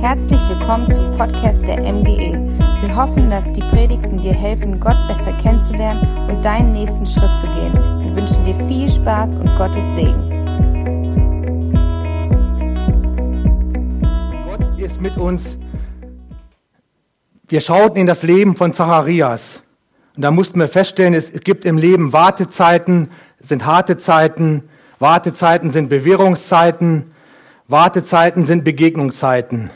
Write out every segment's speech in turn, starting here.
Herzlich willkommen zum Podcast der MGE. Wir hoffen, dass die Predigten dir helfen, Gott besser kennenzulernen und deinen nächsten Schritt zu gehen. Wir wünschen dir viel Spaß und Gottes Segen. Gott ist mit uns. Wir schauten in das Leben von Zacharias. Und da mussten wir feststellen, es gibt im Leben Wartezeiten, sind harte Zeiten, Wartezeiten sind Bewährungszeiten, Wartezeiten sind Begegnungszeiten.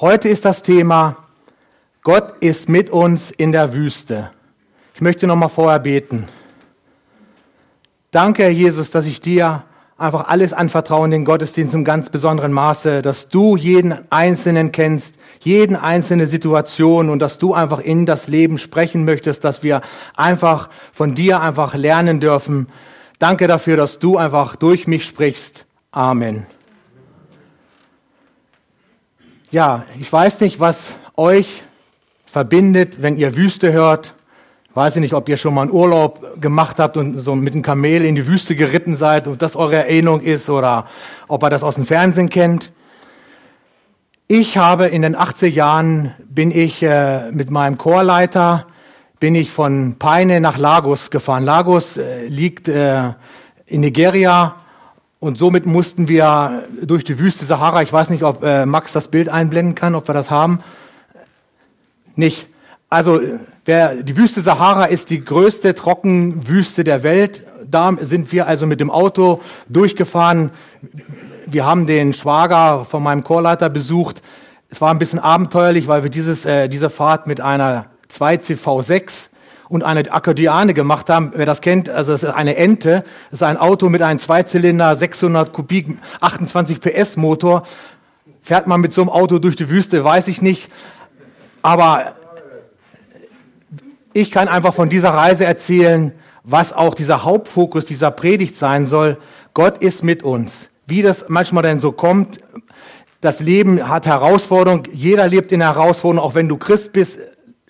Heute ist das Thema, Gott ist mit uns in der Wüste. Ich möchte noch mal vorher beten. Danke, Herr Jesus, dass ich dir einfach alles anvertraue den Gottesdienst im ganz besonderen Maße, dass du jeden Einzelnen kennst, jeden einzelne Situation und dass du einfach in das Leben sprechen möchtest, dass wir einfach von dir einfach lernen dürfen. Danke dafür, dass du einfach durch mich sprichst. Amen. Ja, ich weiß nicht, was euch verbindet, wenn ihr Wüste hört. Ich weiß nicht, ob ihr schon mal einen Urlaub gemacht habt und so mit einem Kamel in die Wüste geritten seid und das eure Erinnerung ist oder ob ihr das aus dem Fernsehen kennt. Ich habe in den 80er Jahren bin ich äh, mit meinem Chorleiter bin ich von Peine nach Lagos gefahren. Lagos äh, liegt äh, in Nigeria und somit mussten wir durch die Wüste Sahara, ich weiß nicht, ob äh, Max das Bild einblenden kann, ob wir das haben. Nicht. Also wer, die Wüste Sahara ist die größte Trockenwüste der Welt. Da sind wir also mit dem Auto durchgefahren. Wir haben den Schwager von meinem Chorleiter besucht. Es war ein bisschen abenteuerlich, weil wir dieses, äh, diese Fahrt mit einer 2CV6 und eine Akkordeone gemacht haben. Wer das kennt, also es ist eine Ente, das ist ein Auto mit einem Zweizylinder, 600 Kubik, 28 PS Motor. Fährt man mit so einem Auto durch die Wüste, weiß ich nicht. Aber ich kann einfach von dieser Reise erzählen, was auch dieser Hauptfokus dieser Predigt sein soll. Gott ist mit uns. Wie das manchmal denn so kommt, das Leben hat Herausforderungen. Jeder lebt in Herausforderungen, auch wenn du Christ bist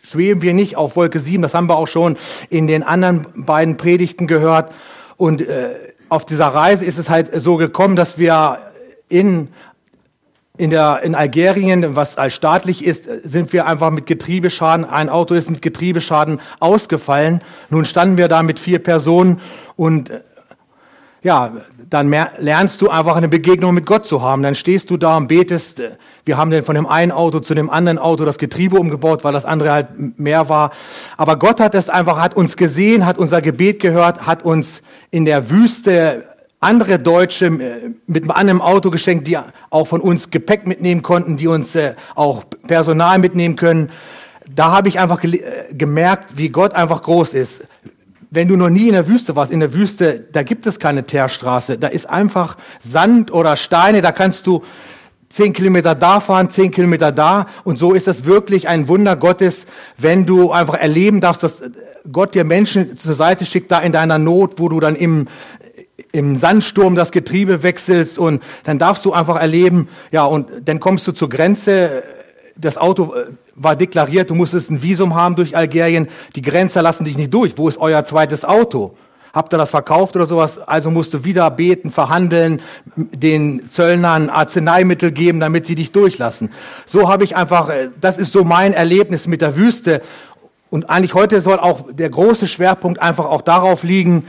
schweben wir nicht auf Wolke 7, das haben wir auch schon in den anderen beiden Predigten gehört. Und äh, auf dieser Reise ist es halt so gekommen, dass wir in, in, der, in Algerien, was als staatlich ist, sind wir einfach mit Getriebeschaden, ein Auto ist mit Getriebeschaden ausgefallen. Nun standen wir da mit vier Personen und äh, ja, dann lernst du einfach eine Begegnung mit Gott zu haben. Dann stehst du da und betest. Wir haben dann von dem einen Auto zu dem anderen Auto das Getriebe umgebaut, weil das andere halt mehr war. Aber Gott hat es einfach, hat uns gesehen, hat unser Gebet gehört, hat uns in der Wüste andere Deutsche äh, mit einem Auto geschenkt, die auch von uns Gepäck mitnehmen konnten, die uns äh, auch Personal mitnehmen können. Da habe ich einfach äh, gemerkt, wie Gott einfach groß ist wenn du noch nie in der Wüste warst, in der Wüste, da gibt es keine Teerstraße. Da ist einfach Sand oder Steine, da kannst du zehn Kilometer da fahren, zehn Kilometer da. Und so ist es wirklich ein Wunder Gottes, wenn du einfach erleben darfst, dass Gott dir Menschen zur Seite schickt, da in deiner Not, wo du dann im, im Sandsturm das Getriebe wechselst und dann darfst du einfach erleben, ja, und dann kommst du zur Grenze, das Auto äh, war deklariert, du musstest ein Visum haben durch Algerien. Die Grenzer lassen dich nicht durch. Wo ist euer zweites Auto? Habt ihr das verkauft oder sowas? Also musst du wieder beten, verhandeln, den Zöllnern Arzneimittel geben, damit sie dich durchlassen. So habe ich einfach, äh, das ist so mein Erlebnis mit der Wüste. Und eigentlich heute soll auch der große Schwerpunkt einfach auch darauf liegen,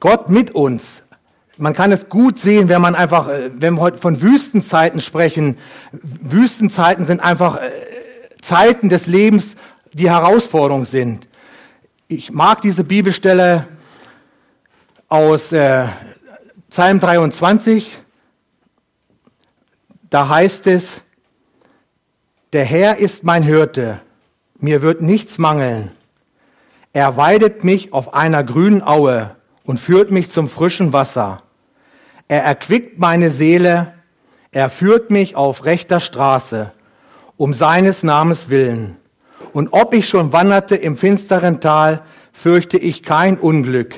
Gott mit uns. Man kann es gut sehen, wenn man einfach, äh, wenn wir heute von Wüstenzeiten sprechen. Wüstenzeiten sind einfach äh, Zeiten des Lebens, die Herausforderung sind. Ich mag diese Bibelstelle aus äh, Psalm 23. Da heißt es, der Herr ist mein Hirte, mir wird nichts mangeln. Er weidet mich auf einer grünen Aue und führt mich zum frischen Wasser. Er erquickt meine Seele, er führt mich auf rechter Straße um seines Namens willen. Und ob ich schon wanderte im finsteren Tal, fürchte ich kein Unglück,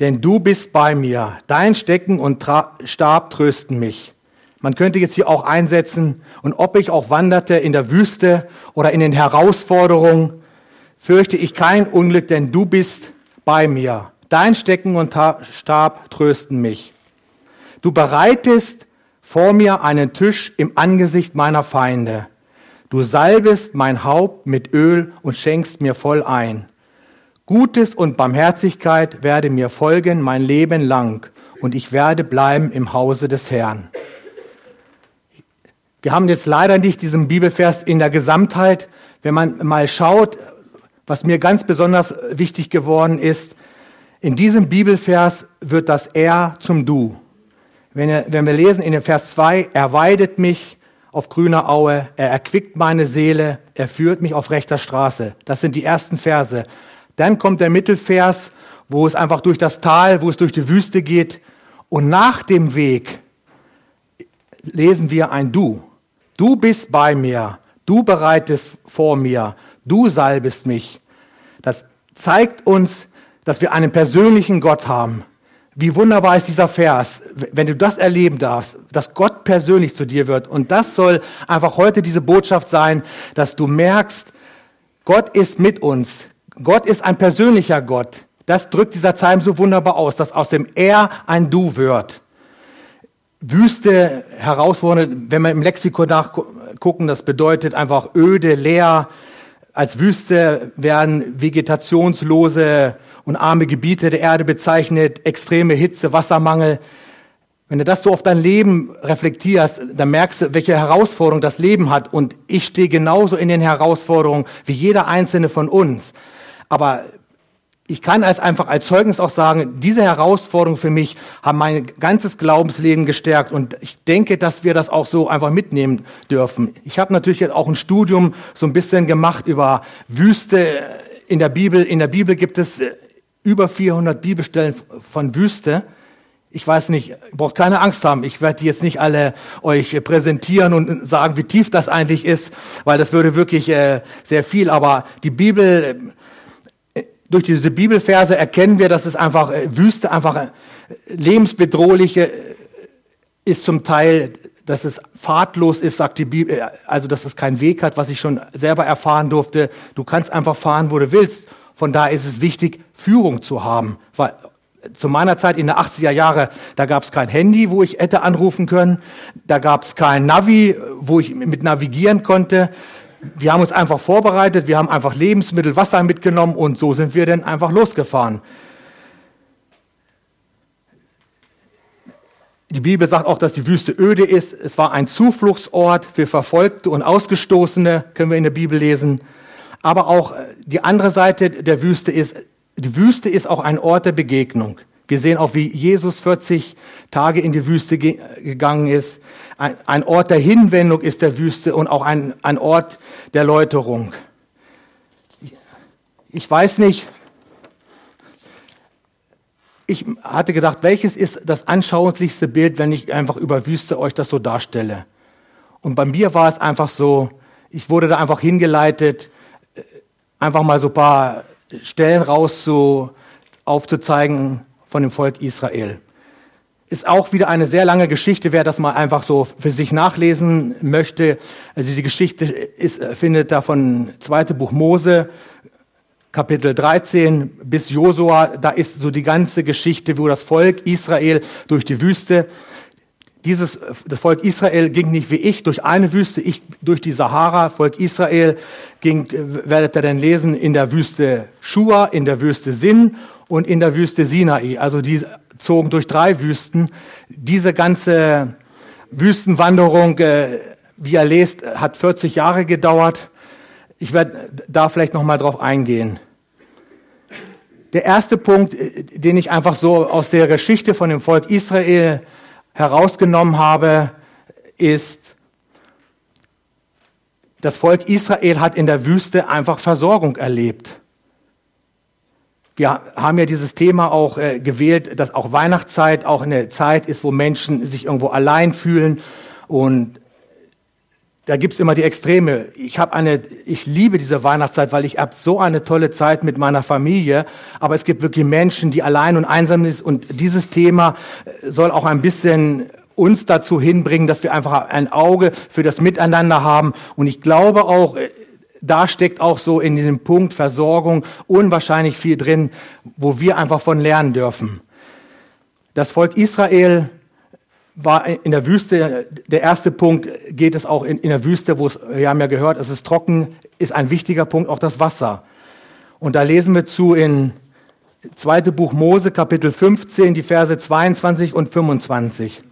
denn du bist bei mir. Dein Stecken und Stab trösten mich. Man könnte jetzt hier auch einsetzen, und ob ich auch wanderte in der Wüste oder in den Herausforderungen, fürchte ich kein Unglück, denn du bist bei mir. Dein Stecken und Stab trösten mich. Du bereitest vor mir einen Tisch im Angesicht meiner Feinde. Du salbest mein Haupt mit Öl und schenkst mir voll ein. Gutes und Barmherzigkeit werde mir folgen mein Leben lang und ich werde bleiben im Hause des Herrn. Wir haben jetzt leider nicht diesen Bibelvers in der Gesamtheit. Wenn man mal schaut, was mir ganz besonders wichtig geworden ist, in diesem Bibelvers wird das Er zum Du. Wenn, er, wenn wir lesen in dem Vers 2, er weidet mich auf grüner Aue, er erquickt meine Seele, er führt mich auf rechter Straße. Das sind die ersten Verse. Dann kommt der Mittelvers, wo es einfach durch das Tal, wo es durch die Wüste geht. Und nach dem Weg lesen wir ein Du. Du bist bei mir, du bereitest vor mir, du salbest mich. Das zeigt uns, dass wir einen persönlichen Gott haben. Wie wunderbar ist dieser Vers, wenn du das erleben darfst, dass Gott persönlich zu dir wird. Und das soll einfach heute diese Botschaft sein, dass du merkst, Gott ist mit uns. Gott ist ein persönlicher Gott. Das drückt dieser Psalm so wunderbar aus, dass aus dem Er ein Du wird. Wüste, Herausforderung, wenn wir im Lexikon nachgucken, das bedeutet einfach öde, leer. Als Wüste werden vegetationslose und arme Gebiete der Erde bezeichnet, extreme Hitze, Wassermangel. Wenn du das so auf dein Leben reflektierst, dann merkst du, welche Herausforderung das Leben hat. Und ich stehe genauso in den Herausforderungen wie jeder einzelne von uns. Aber ich kann als einfach als Zeugnis auch sagen, diese Herausforderungen für mich haben mein ganzes Glaubensleben gestärkt und ich denke, dass wir das auch so einfach mitnehmen dürfen. Ich habe natürlich jetzt auch ein Studium so ein bisschen gemacht über Wüste in der Bibel. In der Bibel gibt es über 400 Bibelstellen von Wüste. Ich weiß nicht, braucht keine Angst haben. Ich werde die jetzt nicht alle euch präsentieren und sagen, wie tief das eigentlich ist, weil das würde wirklich äh, sehr viel. Aber die Bibel durch diese Bibelverse erkennen wir, dass es einfach äh, Wüste, einfach äh, lebensbedrohliche äh, ist zum Teil, dass es fahrtlos ist, sagt die Bibel, also dass es keinen Weg hat, was ich schon selber erfahren durfte. Du kannst einfach fahren, wo du willst. Von daher ist es wichtig, Führung zu haben. Weil zu meiner Zeit in der 80er Jahre, da gab es kein Handy, wo ich hätte anrufen können. Da gab es kein Navi, wo ich mit navigieren konnte wir haben uns einfach vorbereitet, wir haben einfach Lebensmittel, Wasser mitgenommen und so sind wir dann einfach losgefahren. Die Bibel sagt auch, dass die Wüste öde ist. Es war ein Zufluchtsort für Verfolgte und Ausgestoßene, können wir in der Bibel lesen. Aber auch die andere Seite der Wüste ist, die Wüste ist auch ein Ort der Begegnung. Wir sehen auch, wie Jesus 40 Tage in die Wüste gegangen ist. Ein, ein Ort der Hinwendung ist der Wüste und auch ein, ein Ort der Läuterung. Ich weiß nicht, ich hatte gedacht, welches ist das anschaulichste Bild, wenn ich einfach über Wüste euch das so darstelle. Und bei mir war es einfach so, ich wurde da einfach hingeleitet, einfach mal so ein paar Stellen raus zu, aufzuzeigen, von dem Volk Israel. Ist auch wieder eine sehr lange Geschichte, wer das mal einfach so für sich nachlesen möchte. Also die Geschichte ist, findet da von 2. Buch Mose, Kapitel 13 bis Josua, da ist so die ganze Geschichte, wo das Volk Israel durch die Wüste, dieses, das Volk Israel ging nicht wie ich durch eine Wüste, ich durch die Sahara, Volk Israel ging, werdet ihr dann lesen, in der Wüste Shua, in der Wüste Sin und in der Wüste Sinai. Also die zogen durch drei Wüsten. Diese ganze Wüstenwanderung, äh, wie ihr lest, hat 40 Jahre gedauert. Ich werde da vielleicht noch mal drauf eingehen. Der erste Punkt, äh, den ich einfach so aus der Geschichte von dem Volk Israel herausgenommen habe, ist, das Volk Israel hat in der Wüste einfach Versorgung erlebt. Wir haben ja dieses Thema auch äh, gewählt, dass auch Weihnachtszeit auch eine Zeit ist, wo Menschen sich irgendwo allein fühlen. Und da gibt's immer die Extreme. Ich habe eine, ich liebe diese Weihnachtszeit, weil ich habe so eine tolle Zeit mit meiner Familie. Aber es gibt wirklich Menschen, die allein und einsam sind. Und dieses Thema äh, soll auch ein bisschen uns dazu hinbringen, dass wir einfach ein Auge für das Miteinander haben. Und ich glaube auch, äh, da steckt auch so in diesem Punkt Versorgung unwahrscheinlich viel drin, wo wir einfach von lernen dürfen. Das Volk Israel war in der Wüste, der erste Punkt geht es auch in, in der Wüste, wo es, wir haben ja gehört, es ist trocken, ist ein wichtiger Punkt, auch das Wasser. Und da lesen wir zu in zweite Buch Mose, Kapitel 15, die Verse 22 und 25.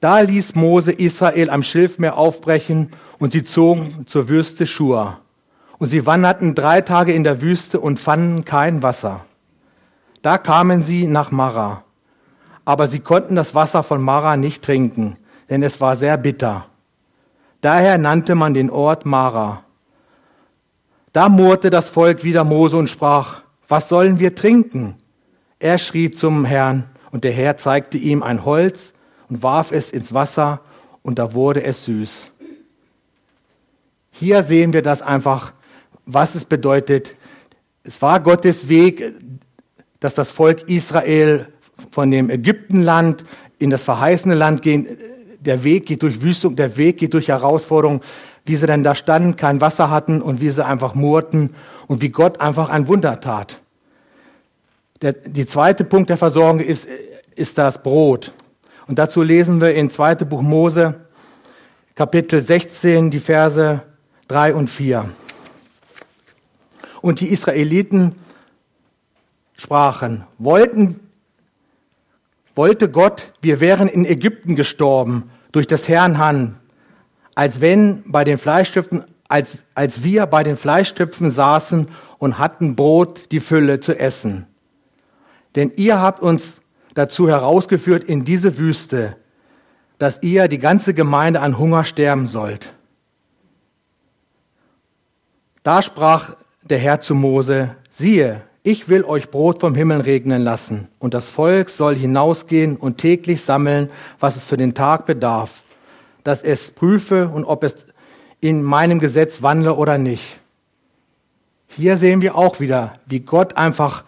Da ließ Mose Israel am Schilfmeer aufbrechen und sie zogen zur Wüste Schur. Und sie wanderten drei Tage in der Wüste und fanden kein Wasser. Da kamen sie nach Mara aber sie konnten das Wasser von Mara nicht trinken, denn es war sehr bitter. Daher nannte man den Ort Mara. Da murrte das Volk wieder Mose und sprach, was sollen wir trinken? Er schrie zum Herrn, und der Herr zeigte ihm ein Holz und warf es ins Wasser, und da wurde es süß. Hier sehen wir das einfach, was es bedeutet. Es war Gottes Weg, dass das Volk Israel von dem Ägyptenland in das verheißene Land gehen. Der Weg geht durch Wüstung, der Weg geht durch Herausforderungen, wie sie dann da standen, kein Wasser hatten und wie sie einfach murrten und wie Gott einfach ein Wunder tat. Der, die zweite Punkt der Versorgung ist, ist das Brot. Und dazu lesen wir in 2. Buch Mose, Kapitel 16, die Verse 3 und 4. Und die Israeliten sprachen, wollten wollte Gott, wir wären in Ägypten gestorben durch des Herrn Hand, als wenn bei den Fleischtöpfen, als, als wir bei den Fleischtöpfen saßen und hatten Brot die Fülle zu essen. Denn ihr habt uns dazu herausgeführt in diese Wüste, dass ihr die ganze Gemeinde an Hunger sterben sollt. Da sprach der Herr zu Mose, siehe, ich will euch Brot vom Himmel regnen lassen, und das Volk soll hinausgehen und täglich sammeln, was es für den Tag bedarf, dass es prüfe und ob es in meinem Gesetz wandle oder nicht. Hier sehen wir auch wieder, wie Gott einfach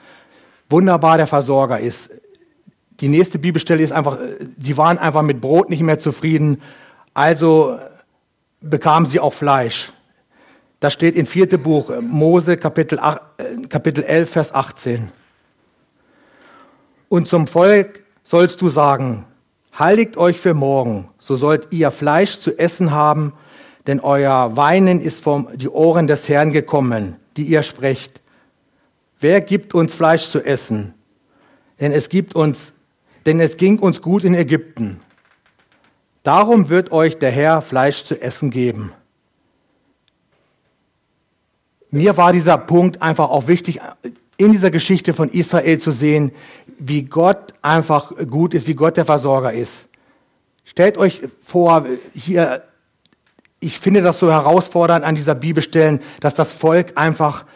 wunderbar der Versorger ist. Die nächste Bibelstelle ist einfach, sie waren einfach mit Brot nicht mehr zufrieden, also bekamen sie auch Fleisch. Das steht in 4. Buch äh, Mose, Kapitel, 8, äh, Kapitel 11, Vers 18. Und zum Volk sollst du sagen, heiligt euch für morgen, so sollt ihr Fleisch zu essen haben, denn euer Weinen ist vom die Ohren des Herrn gekommen, die ihr sprecht. Wer gibt uns Fleisch zu essen? Denn es gibt uns, denn es ging uns gut in Ägypten. Darum wird euch der Herr Fleisch zu essen geben. Mir war dieser Punkt einfach auch wichtig, in dieser Geschichte von Israel zu sehen, wie Gott einfach gut ist, wie Gott der Versorger ist. Stellt euch vor, hier, ich finde das so herausfordernd an dieser Bibelstellen, dass das Volk einfach,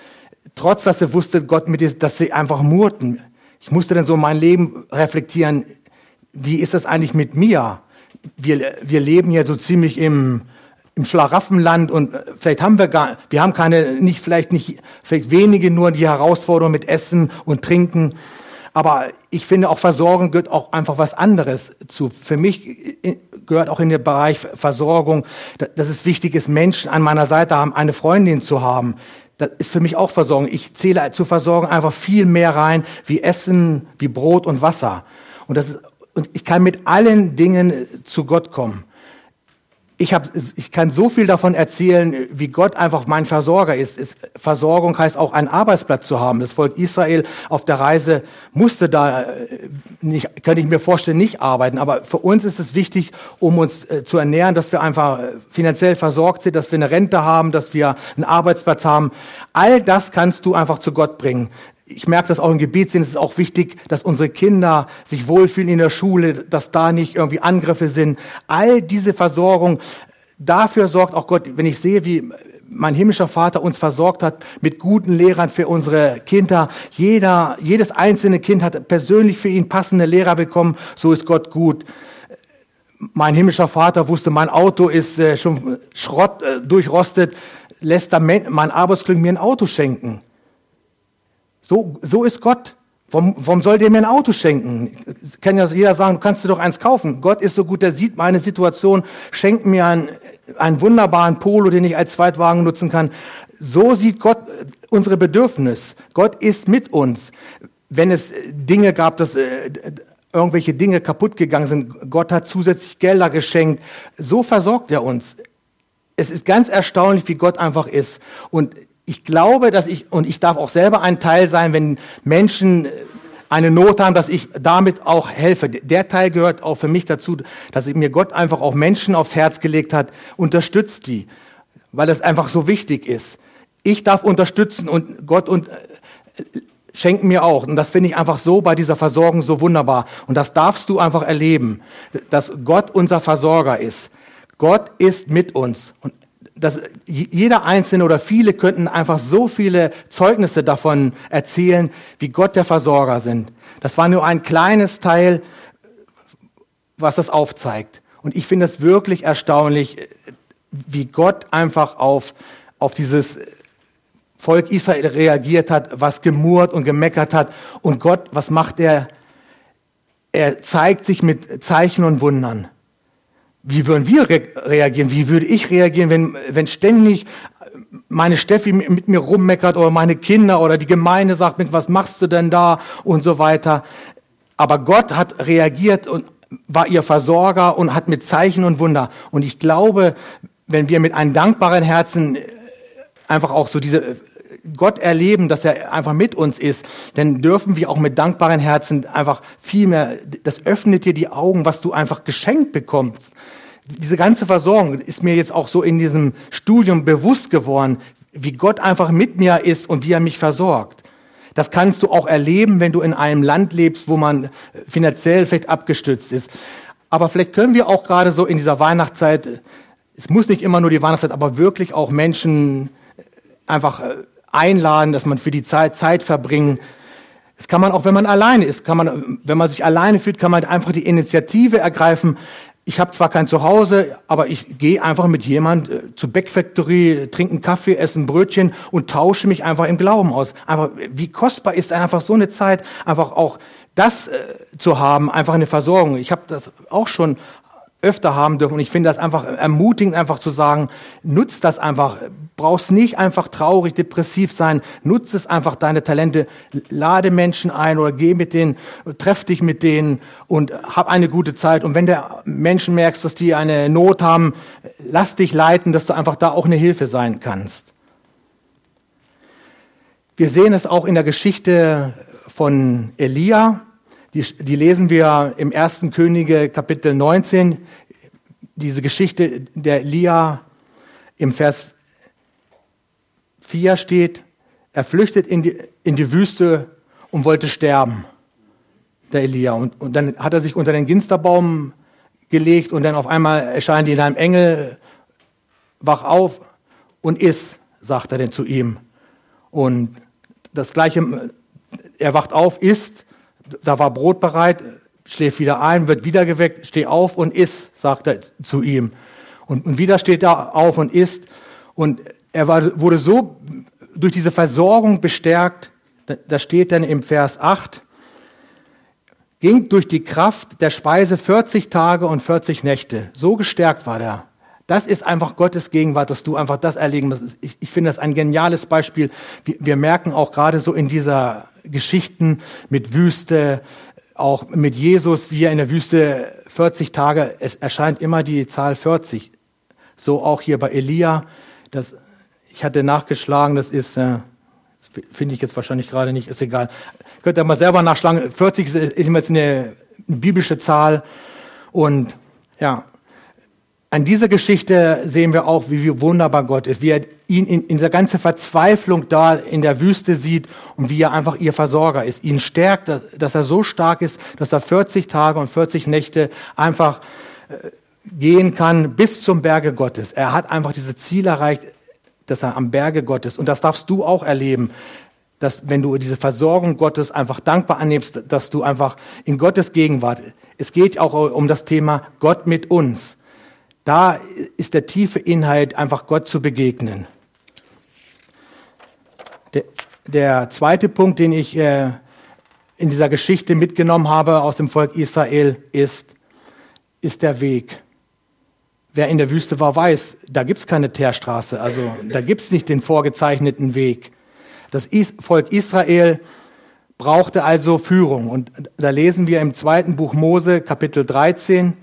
trotz dass sie wusste, Gott mit ist, dass sie einfach murrten. Ich musste dann so mein Leben reflektieren. Wie ist das eigentlich mit mir? Wir, wir leben ja so ziemlich im, im Schlaraffenland und äh, vielleicht haben wir gar, wir haben keine, nicht, vielleicht nicht, vielleicht wenige nur die Herausforderung mit Essen und Trinken. Aber ich finde auch Versorgung gehört auch einfach was anderes zu. Für mich äh, gehört auch in den Bereich Versorgung, dass es wichtig ist, Menschen an meiner Seite haben, eine Freundin zu haben. Das ist für mich auch Versorgung. Ich zähle zur Versorgung einfach viel mehr rein wie Essen, wie Brot und Wasser. Und das ist, und ich kann mit allen Dingen zu Gott kommen ich, hab, ich kann so viel davon erzählen, wie Gott einfach mein Versorger ist. ist. Versorgung heißt auch einen Arbeitsplatz zu haben. Das Volk Israel auf der Reise musste da äh, nicht, könnte ich mir vorstellen, nicht arbeiten. Aber für uns ist es wichtig, um uns äh, zu ernähren, dass wir einfach äh, finanziell versorgt sind, dass wir eine Rente haben, dass wir einen Arbeitsplatz haben. All das kannst du einfach zu Gott bringen ich merke das auch im Gebetssinn, es ist auch wichtig, dass unsere Kinder sich wohlfühlen in der Schule, dass da nicht irgendwie Angriffe sind. All diese Versorgung, dafür sorgt auch Gott, wenn ich sehe, wie mein himmlischer Vater uns versorgt hat mit guten Lehrern für unsere Kinder. Jeder, jedes einzelne Kind hat persönlich für ihn passende Lehrer bekommen. So ist Gott gut. Mein himmlischer Vater wusste, mein Auto ist äh, schon Schrott äh, durchrostet. Lässt mein Arbeitskollege mir ein Auto schenken. So, so ist Gott. Warum, warum soll der mir ein Auto schenken? Kann ja jeder sagen, du kannst dir doch eins kaufen. Gott ist so gut, der sieht meine Situation, schenkt mir einen, einen wunderbaren Polo, den ich als Zweitwagen nutzen kann. So sieht Gott unsere Bedürfnis. Gott ist mit uns. Wenn es Dinge gab, dass, äh, irgendwelche Dinge kaputt gegangen sind. Gott hat zusätzlich Gelder geschenkt. So versorgt er uns. Es ist ganz erstaunlich, wie Gott einfach ist. Und ich glaube, dass ich, und ich darf auch selber ein Teil sein, wenn Menschen eine Not haben, dass ich damit auch helfe. Der Teil gehört auch für mich dazu, dass mir Gott einfach auch Menschen aufs Herz gelegt hat, unterstützt die, weil das einfach so wichtig ist. Ich darf unterstützen und Gott und schenken mir auch. Und das finde ich einfach so bei dieser Versorgung so wunderbar. Und das darfst du einfach erleben, dass Gott unser Versorger ist. Gott ist mit uns. Und das, jeder Einzelne oder viele könnten einfach so viele Zeugnisse davon erzählen, wie Gott der Versorger sind. Das war nur ein kleines Teil, was das aufzeigt. Und ich finde es wirklich erstaunlich, wie Gott einfach auf, auf dieses Volk Israel reagiert hat, was gemurrt und gemeckert hat. Und Gott, was macht er? Er zeigt sich mit Zeichen und Wundern. Wie würden wir re reagieren? Wie würde ich reagieren, wenn, wenn ständig meine Steffi mit mir rummeckert oder meine Kinder oder die Gemeinde sagt, mit was machst du denn da und so weiter. Aber Gott hat reagiert und war ihr Versorger und hat mit Zeichen und Wunder. Und ich glaube, wenn wir mit einem dankbaren Herzen einfach auch so diese Gott erleben, dass er einfach mit uns ist, dann dürfen wir auch mit dankbaren Herzen einfach viel mehr, das öffnet dir die Augen, was du einfach geschenkt bekommst. Diese ganze Versorgung ist mir jetzt auch so in diesem Studium bewusst geworden, wie Gott einfach mit mir ist und wie er mich versorgt. Das kannst du auch erleben, wenn du in einem Land lebst, wo man finanziell vielleicht abgestützt ist. Aber vielleicht können wir auch gerade so in dieser Weihnachtszeit, es muss nicht immer nur die Weihnachtszeit, aber wirklich auch Menschen einfach äh, einladen, dass man für die Zeit Zeit verbringen. Das kann man auch, wenn man alleine ist, kann man, wenn man sich alleine fühlt, kann man einfach die Initiative ergreifen. Ich habe zwar kein Zuhause, aber ich gehe einfach mit jemand äh, zur Backfactory, trinke einen Kaffee, esse ein Brötchen und tausche mich einfach im Glauben aus. Einfach, wie kostbar ist einfach so eine Zeit, einfach auch das äh, zu haben, einfach eine Versorgung. Ich habe das auch schon öfter haben dürfen. Und ich finde das einfach ermutigend, einfach zu sagen, nutzt das einfach. Brauchst nicht einfach traurig, depressiv sein. Nutzt es einfach deine Talente. Lade Menschen ein oder geh mit denen, treff dich mit denen und hab eine gute Zeit. Und wenn du Menschen merkst, dass die eine Not haben, lass dich leiten, dass du einfach da auch eine Hilfe sein kannst. Wir sehen es auch in der Geschichte von Elia. Die, die lesen wir im ersten Könige Kapitel 19, diese Geschichte der Elia im Vers 4 steht, er flüchtet in die, in die Wüste und wollte sterben, der Elia. Und, und dann hat er sich unter den Ginsterbaum gelegt und dann auf einmal erscheint ihm ein Engel, wach auf und iss, sagt er denn zu ihm. Und das gleiche, er wacht auf, isst da war Brot bereit, schläft wieder ein, wird wieder geweckt, steh auf und iss, sagt er zu ihm. Und, und wieder steht er auf und isst. Und er war, wurde so durch diese Versorgung bestärkt, da steht dann im Vers 8, ging durch die Kraft der Speise 40 Tage und 40 Nächte. So gestärkt war der. Das ist einfach Gottes Gegenwart, dass du einfach das erlegen musst. Ich, ich finde das ein geniales Beispiel. Wir, wir merken auch gerade so in dieser Geschichten mit Wüste, auch mit Jesus, wie er in der Wüste 40 Tage, es erscheint immer die Zahl 40. So auch hier bei Elia. Das, ich hatte nachgeschlagen, das ist, äh, finde ich jetzt wahrscheinlich gerade nicht, ist egal. Könnt ihr mal selber nachschlagen. 40 ist, immer eine biblische Zahl. Und ja, an dieser Geschichte sehen wir auch, wie wunderbar Gott ist, wie er ihn in, in dieser ganzen Verzweiflung da in der Wüste sieht und wie er einfach ihr Versorger ist, ihn stärkt, dass, dass er so stark ist, dass er 40 Tage und 40 Nächte einfach äh, gehen kann bis zum Berge Gottes. Er hat einfach diese Ziel erreicht, dass er am Berge Gottes, und das darfst du auch erleben, dass wenn du diese Versorgung Gottes einfach dankbar annimmst, dass du einfach in Gottes Gegenwart, es geht auch um das Thema Gott mit uns da ist der tiefe Inhalt, einfach Gott zu begegnen. Der, der zweite Punkt, den ich äh, in dieser Geschichte mitgenommen habe aus dem Volk Israel, ist, ist der Weg. Wer in der Wüste war, weiß, da gibt es keine Teerstraße, also da gibt es nicht den vorgezeichneten Weg. Das Volk Israel brauchte also Führung. Und da lesen wir im zweiten Buch Mose, Kapitel 13,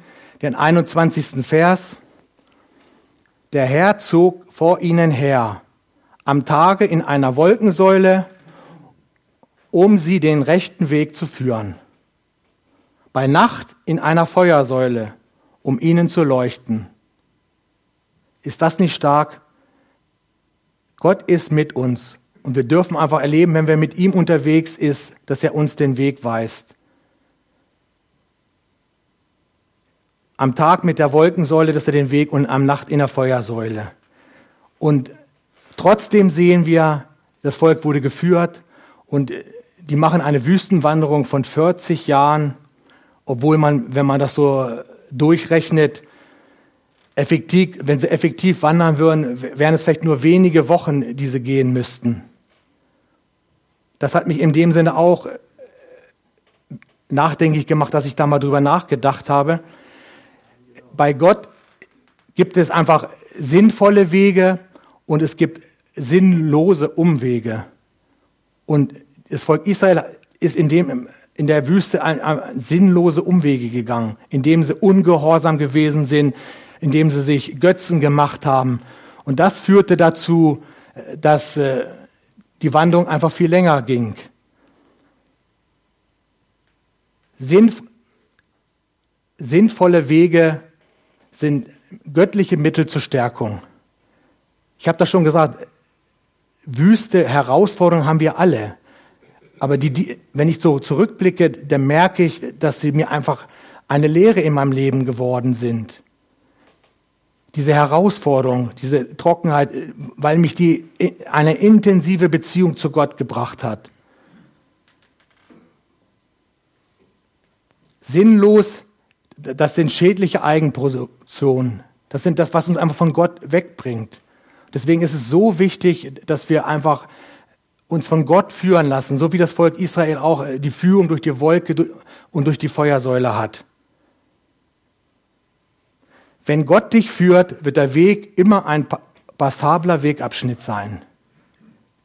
den 21. Vers. Der Herr zog vor ihnen her, am Tage in einer Wolkensäule, um sie den rechten Weg zu führen. Bei Nacht in einer Feuersäule, um ihnen zu leuchten. Ist das nicht stark? Gott ist mit uns und wir dürfen einfach erleben, wenn wir mit ihm unterwegs ist, dass er uns den Weg weist. Am Tag mit der Wolkensäule, dass er den Weg und am Nacht in der Feuersäule. Und trotzdem sehen wir, das Volk wurde geführt und die machen eine Wüstenwanderung von 40 Jahren, obwohl man, wenn man das so durchrechnet, effektiv, wenn sie effektiv wandern würden, wären es vielleicht nur wenige Wochen, die sie gehen müssten. Das hat mich in dem Sinne auch nachdenklich gemacht, dass ich da mal drüber nachgedacht habe. Bei Gott gibt es einfach sinnvolle Wege und es gibt sinnlose Umwege. Und das Volk Israel ist in, dem, in der Wüste ein, ein, sinnlose Umwege gegangen, indem sie ungehorsam gewesen sind, indem sie sich Götzen gemacht haben. Und das führte dazu, dass äh, die Wandlung einfach viel länger ging. sinnvolle Wege sind göttliche Mittel zur Stärkung. Ich habe das schon gesagt, wüste Herausforderungen haben wir alle. Aber die, die, wenn ich so zurückblicke, dann merke ich, dass sie mir einfach eine Lehre in meinem Leben geworden sind diese Herausforderung, diese Trockenheit, weil mich die eine intensive Beziehung zu Gott gebracht hat. Sinnlos, das sind schädliche Eigenproduktionen. Das sind das, was uns einfach von Gott wegbringt. Deswegen ist es so wichtig, dass wir einfach uns von Gott führen lassen, so wie das Volk Israel auch die Führung durch die Wolke und durch die Feuersäule hat. Wenn Gott dich führt, wird der Weg immer ein passabler Wegabschnitt sein.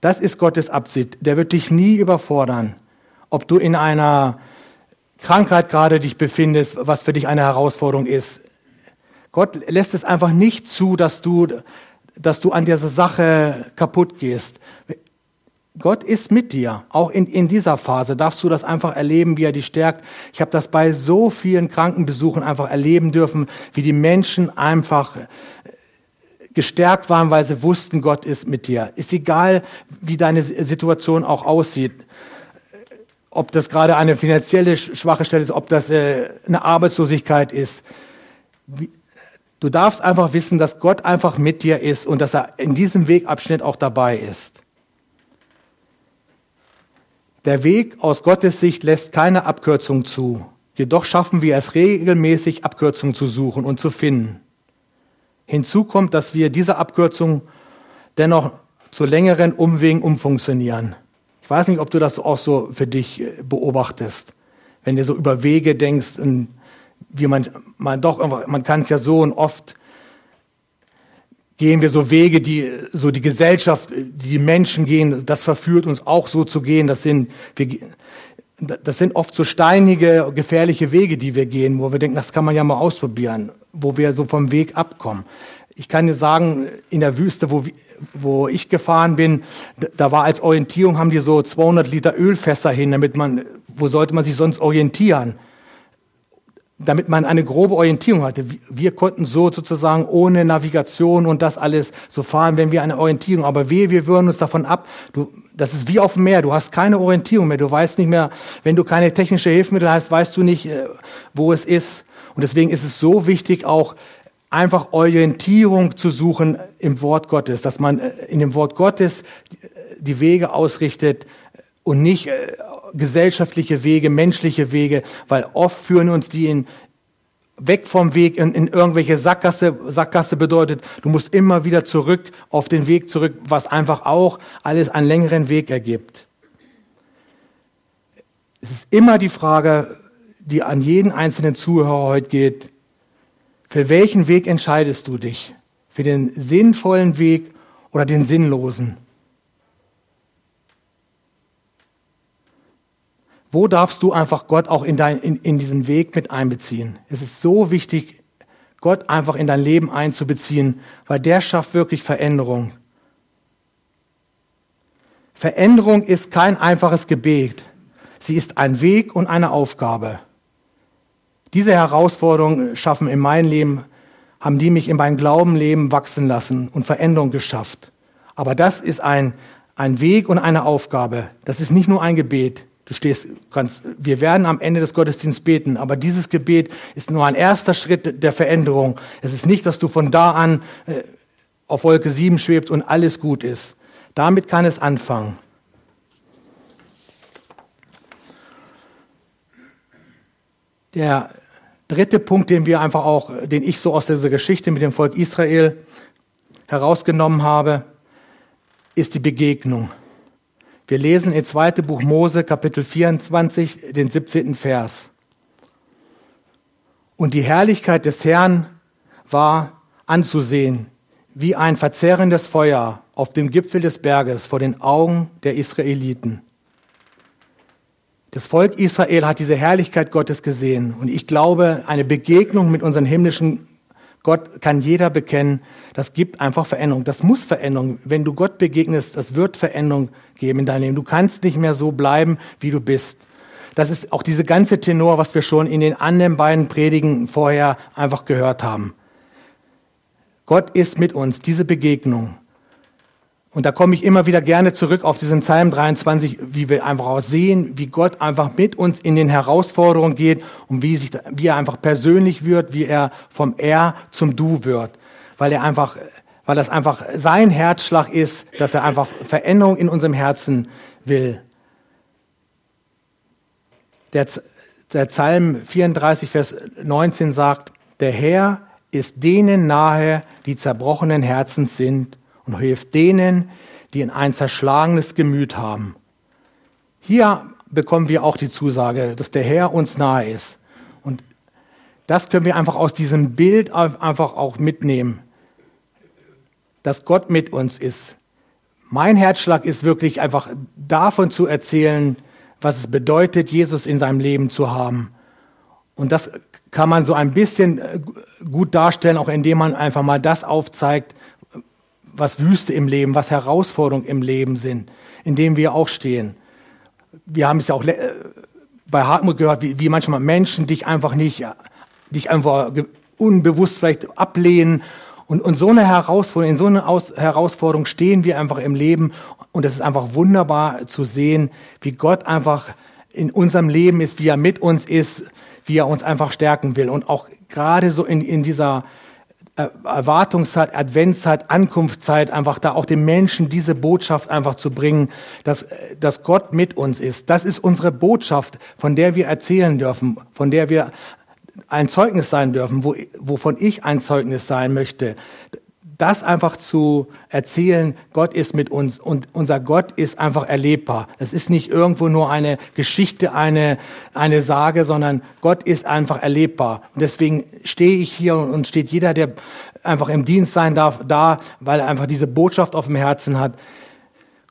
Das ist Gottes Absicht. Der wird dich nie überfordern. Ob du in einer Krankheit gerade dich befindest, was für dich eine Herausforderung ist. Gott lässt es einfach nicht zu, dass du, dass du an dieser Sache kaputt gehst. Gott ist mit dir. Auch in, in dieser Phase darfst du das einfach erleben, wie er dich stärkt. Ich habe das bei so vielen Krankenbesuchen einfach erleben dürfen, wie die Menschen einfach äh, gestärkt waren, weil sie wussten, Gott ist mit dir. Ist egal, wie deine Situation auch aussieht. Ob das gerade eine finanzielle schwache Stelle ist, ob das äh, eine Arbeitslosigkeit ist. Du darfst einfach wissen, dass Gott einfach mit dir ist und dass er in diesem Wegabschnitt auch dabei ist. Der Weg aus Gottes Sicht lässt keine Abkürzung zu. Jedoch schaffen wir es regelmäßig, Abkürzungen zu suchen und zu finden. Hinzu kommt, dass wir diese Abkürzung dennoch zu längeren Umwegen umfunktionieren. Ich weiß nicht, ob du das auch so für dich äh, beobachtest, wenn du so über Wege denkst und wie man, man doch, man kann es ja so und oft gehen wir so Wege, die so die Gesellschaft, die Menschen gehen, das verführt uns auch so zu gehen. Das sind, wir, das sind oft so steinige, gefährliche Wege, die wir gehen, wo wir denken, das kann man ja mal ausprobieren, wo wir so vom Weg abkommen. Ich kann dir sagen, in der Wüste, wo, wo ich gefahren bin, da war als Orientierung, haben die so 200 Liter Ölfässer hin, damit man, wo sollte man sich sonst orientieren? damit man eine grobe Orientierung hatte. Wir konnten so sozusagen ohne Navigation und das alles so fahren, wenn wir eine Orientierung, aber wehe, wir würden uns davon ab. Du, das ist wie auf dem Meer, du hast keine Orientierung mehr, du weißt nicht mehr, wenn du keine technische Hilfsmittel hast, weißt du nicht, äh, wo es ist. Und deswegen ist es so wichtig, auch einfach Orientierung zu suchen im Wort Gottes, dass man äh, in dem Wort Gottes die Wege ausrichtet und nicht äh, gesellschaftliche Wege, menschliche Wege, weil oft führen uns die in, weg vom Weg in, in irgendwelche Sackgasse. Sackgasse bedeutet, du musst immer wieder zurück auf den Weg zurück, was einfach auch alles einen längeren Weg ergibt. Es ist immer die Frage, die an jeden einzelnen Zuhörer heute geht, für welchen Weg entscheidest du dich? Für den sinnvollen Weg oder den sinnlosen? Wo darfst du einfach Gott auch in, dein, in, in diesen Weg mit einbeziehen? Es ist so wichtig, Gott einfach in dein Leben einzubeziehen, weil der schafft wirklich Veränderung. Veränderung ist kein einfaches Gebet. Sie ist ein Weg und eine Aufgabe. Diese Herausforderungen schaffen in meinem Leben, haben die mich in meinem Glaubenleben wachsen lassen und Veränderung geschafft. Aber das ist ein, ein Weg und eine Aufgabe. Das ist nicht nur ein Gebet. Du stehst, kannst, wir werden am Ende des Gottesdienstes beten, aber dieses Gebet ist nur ein erster Schritt der Veränderung. Es ist nicht, dass du von da an äh, auf Wolke 7 schwebst und alles gut ist. Damit kann es anfangen. Der dritte Punkt, den wir einfach auch, den ich so aus dieser Geschichte mit dem Volk Israel herausgenommen habe, ist die Begegnung. Wir lesen in 2. Buch Mose, Kapitel 24, den 17. Vers. Und die Herrlichkeit des Herrn war anzusehen, wie ein verzehrendes Feuer auf dem Gipfel des Berges vor den Augen der Israeliten. Das Volk Israel hat diese Herrlichkeit Gottes gesehen. Und ich glaube, eine Begegnung mit unserem himmlischen Gott kann jeder bekennen. Das gibt einfach Veränderung. Das muss Veränderung. Wenn du Gott begegnest, das wird Veränderung geben in deinem Leben. Du kannst nicht mehr so bleiben, wie du bist. Das ist auch diese ganze Tenor, was wir schon in den anderen beiden Predigen vorher einfach gehört haben. Gott ist mit uns, diese Begegnung. Und da komme ich immer wieder gerne zurück auf diesen Psalm 23, wie wir einfach auch sehen, wie Gott einfach mit uns in den Herausforderungen geht und wie, sich, wie er einfach persönlich wird, wie er vom Er zum Du wird. Weil er einfach, weil das einfach sein Herzschlag ist, dass er einfach Veränderung in unserem Herzen will. Der, der Psalm 34, Vers 19 sagt, der Herr ist denen nahe, die zerbrochenen Herzens sind und hilft denen, die ein zerschlagenes Gemüt haben. Hier bekommen wir auch die Zusage, dass der Herr uns nahe ist. Und das können wir einfach aus diesem Bild einfach auch mitnehmen, dass Gott mit uns ist. Mein Herzschlag ist wirklich einfach davon zu erzählen, was es bedeutet, Jesus in seinem Leben zu haben. Und das kann man so ein bisschen gut darstellen, auch indem man einfach mal das aufzeigt, was Wüste im Leben, was Herausforderungen im Leben sind, in dem wir auch stehen. Wir haben es ja auch äh, bei Hartmut gehört, wie, wie manchmal Menschen dich einfach nicht, dich einfach unbewusst vielleicht ablehnen. Und, und so eine Herausforderung, in so einer Aus Herausforderung stehen wir einfach im Leben. Und es ist einfach wunderbar zu sehen, wie Gott einfach in unserem Leben ist, wie er mit uns ist, wie er uns einfach stärken will. Und auch gerade so in, in dieser Erwartungszeit, Adventszeit, Ankunftszeit, einfach da auch den Menschen diese Botschaft einfach zu bringen, dass, dass Gott mit uns ist. Das ist unsere Botschaft, von der wir erzählen dürfen, von der wir ein Zeugnis sein dürfen, wo, wovon ich ein Zeugnis sein möchte das einfach zu erzählen, Gott ist mit uns und unser Gott ist einfach erlebbar. Es ist nicht irgendwo nur eine Geschichte, eine, eine Sage, sondern Gott ist einfach erlebbar. Und deswegen stehe ich hier und steht jeder, der einfach im Dienst sein darf, da, weil er einfach diese Botschaft auf dem Herzen hat.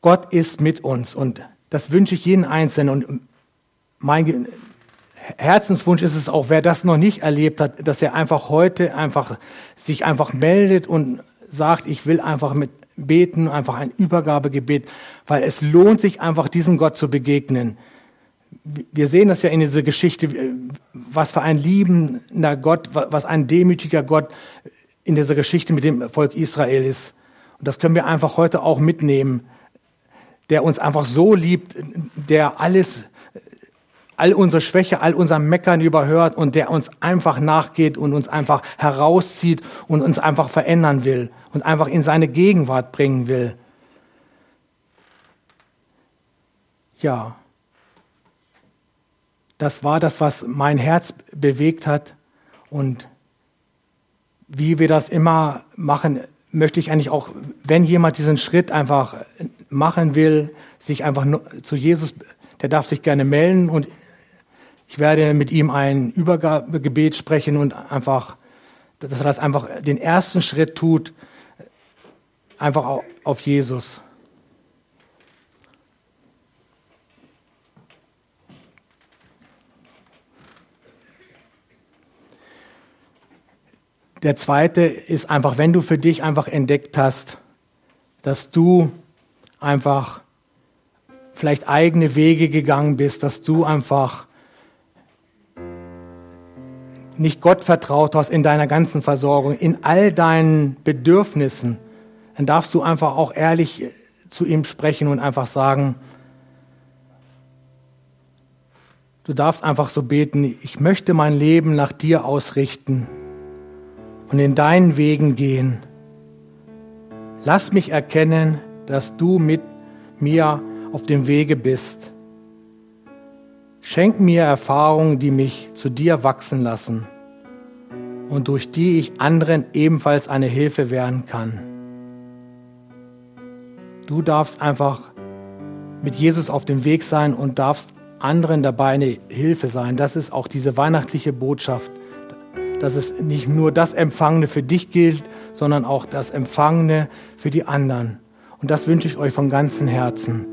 Gott ist mit uns und das wünsche ich jeden Einzelnen und mein Herzenswunsch ist es auch, wer das noch nicht erlebt hat, dass er einfach heute einfach sich einfach meldet und sagt, ich will einfach mit beten, einfach ein Übergabegebet, weil es lohnt sich einfach, diesem Gott zu begegnen. Wir sehen das ja in dieser Geschichte, was für ein liebender Gott, was ein demütiger Gott in dieser Geschichte mit dem Volk Israel ist. Und das können wir einfach heute auch mitnehmen, der uns einfach so liebt, der alles all unsere Schwäche, all unser Meckern überhört und der uns einfach nachgeht und uns einfach herauszieht und uns einfach verändern will und einfach in seine Gegenwart bringen will. Ja, das war das, was mein Herz bewegt hat und wie wir das immer machen, möchte ich eigentlich auch, wenn jemand diesen Schritt einfach machen will, sich einfach zu Jesus, der darf sich gerne melden und ich werde mit ihm ein Übergabegebet sprechen und einfach, dass er das einfach den ersten Schritt tut, einfach auf Jesus. Der zweite ist einfach, wenn du für dich einfach entdeckt hast, dass du einfach vielleicht eigene Wege gegangen bist, dass du einfach nicht Gott vertraut hast in deiner ganzen Versorgung, in all deinen Bedürfnissen, dann darfst du einfach auch ehrlich zu ihm sprechen und einfach sagen, du darfst einfach so beten, ich möchte mein Leben nach dir ausrichten und in deinen Wegen gehen. Lass mich erkennen, dass du mit mir auf dem Wege bist. Schenk mir Erfahrungen, die mich zu dir wachsen lassen und durch die ich anderen ebenfalls eine Hilfe werden kann. Du darfst einfach mit Jesus auf dem Weg sein und darfst anderen dabei eine Hilfe sein. Das ist auch diese weihnachtliche Botschaft, dass es nicht nur das Empfangene für dich gilt, sondern auch das Empfangene für die anderen. Und das wünsche ich euch von ganzem Herzen.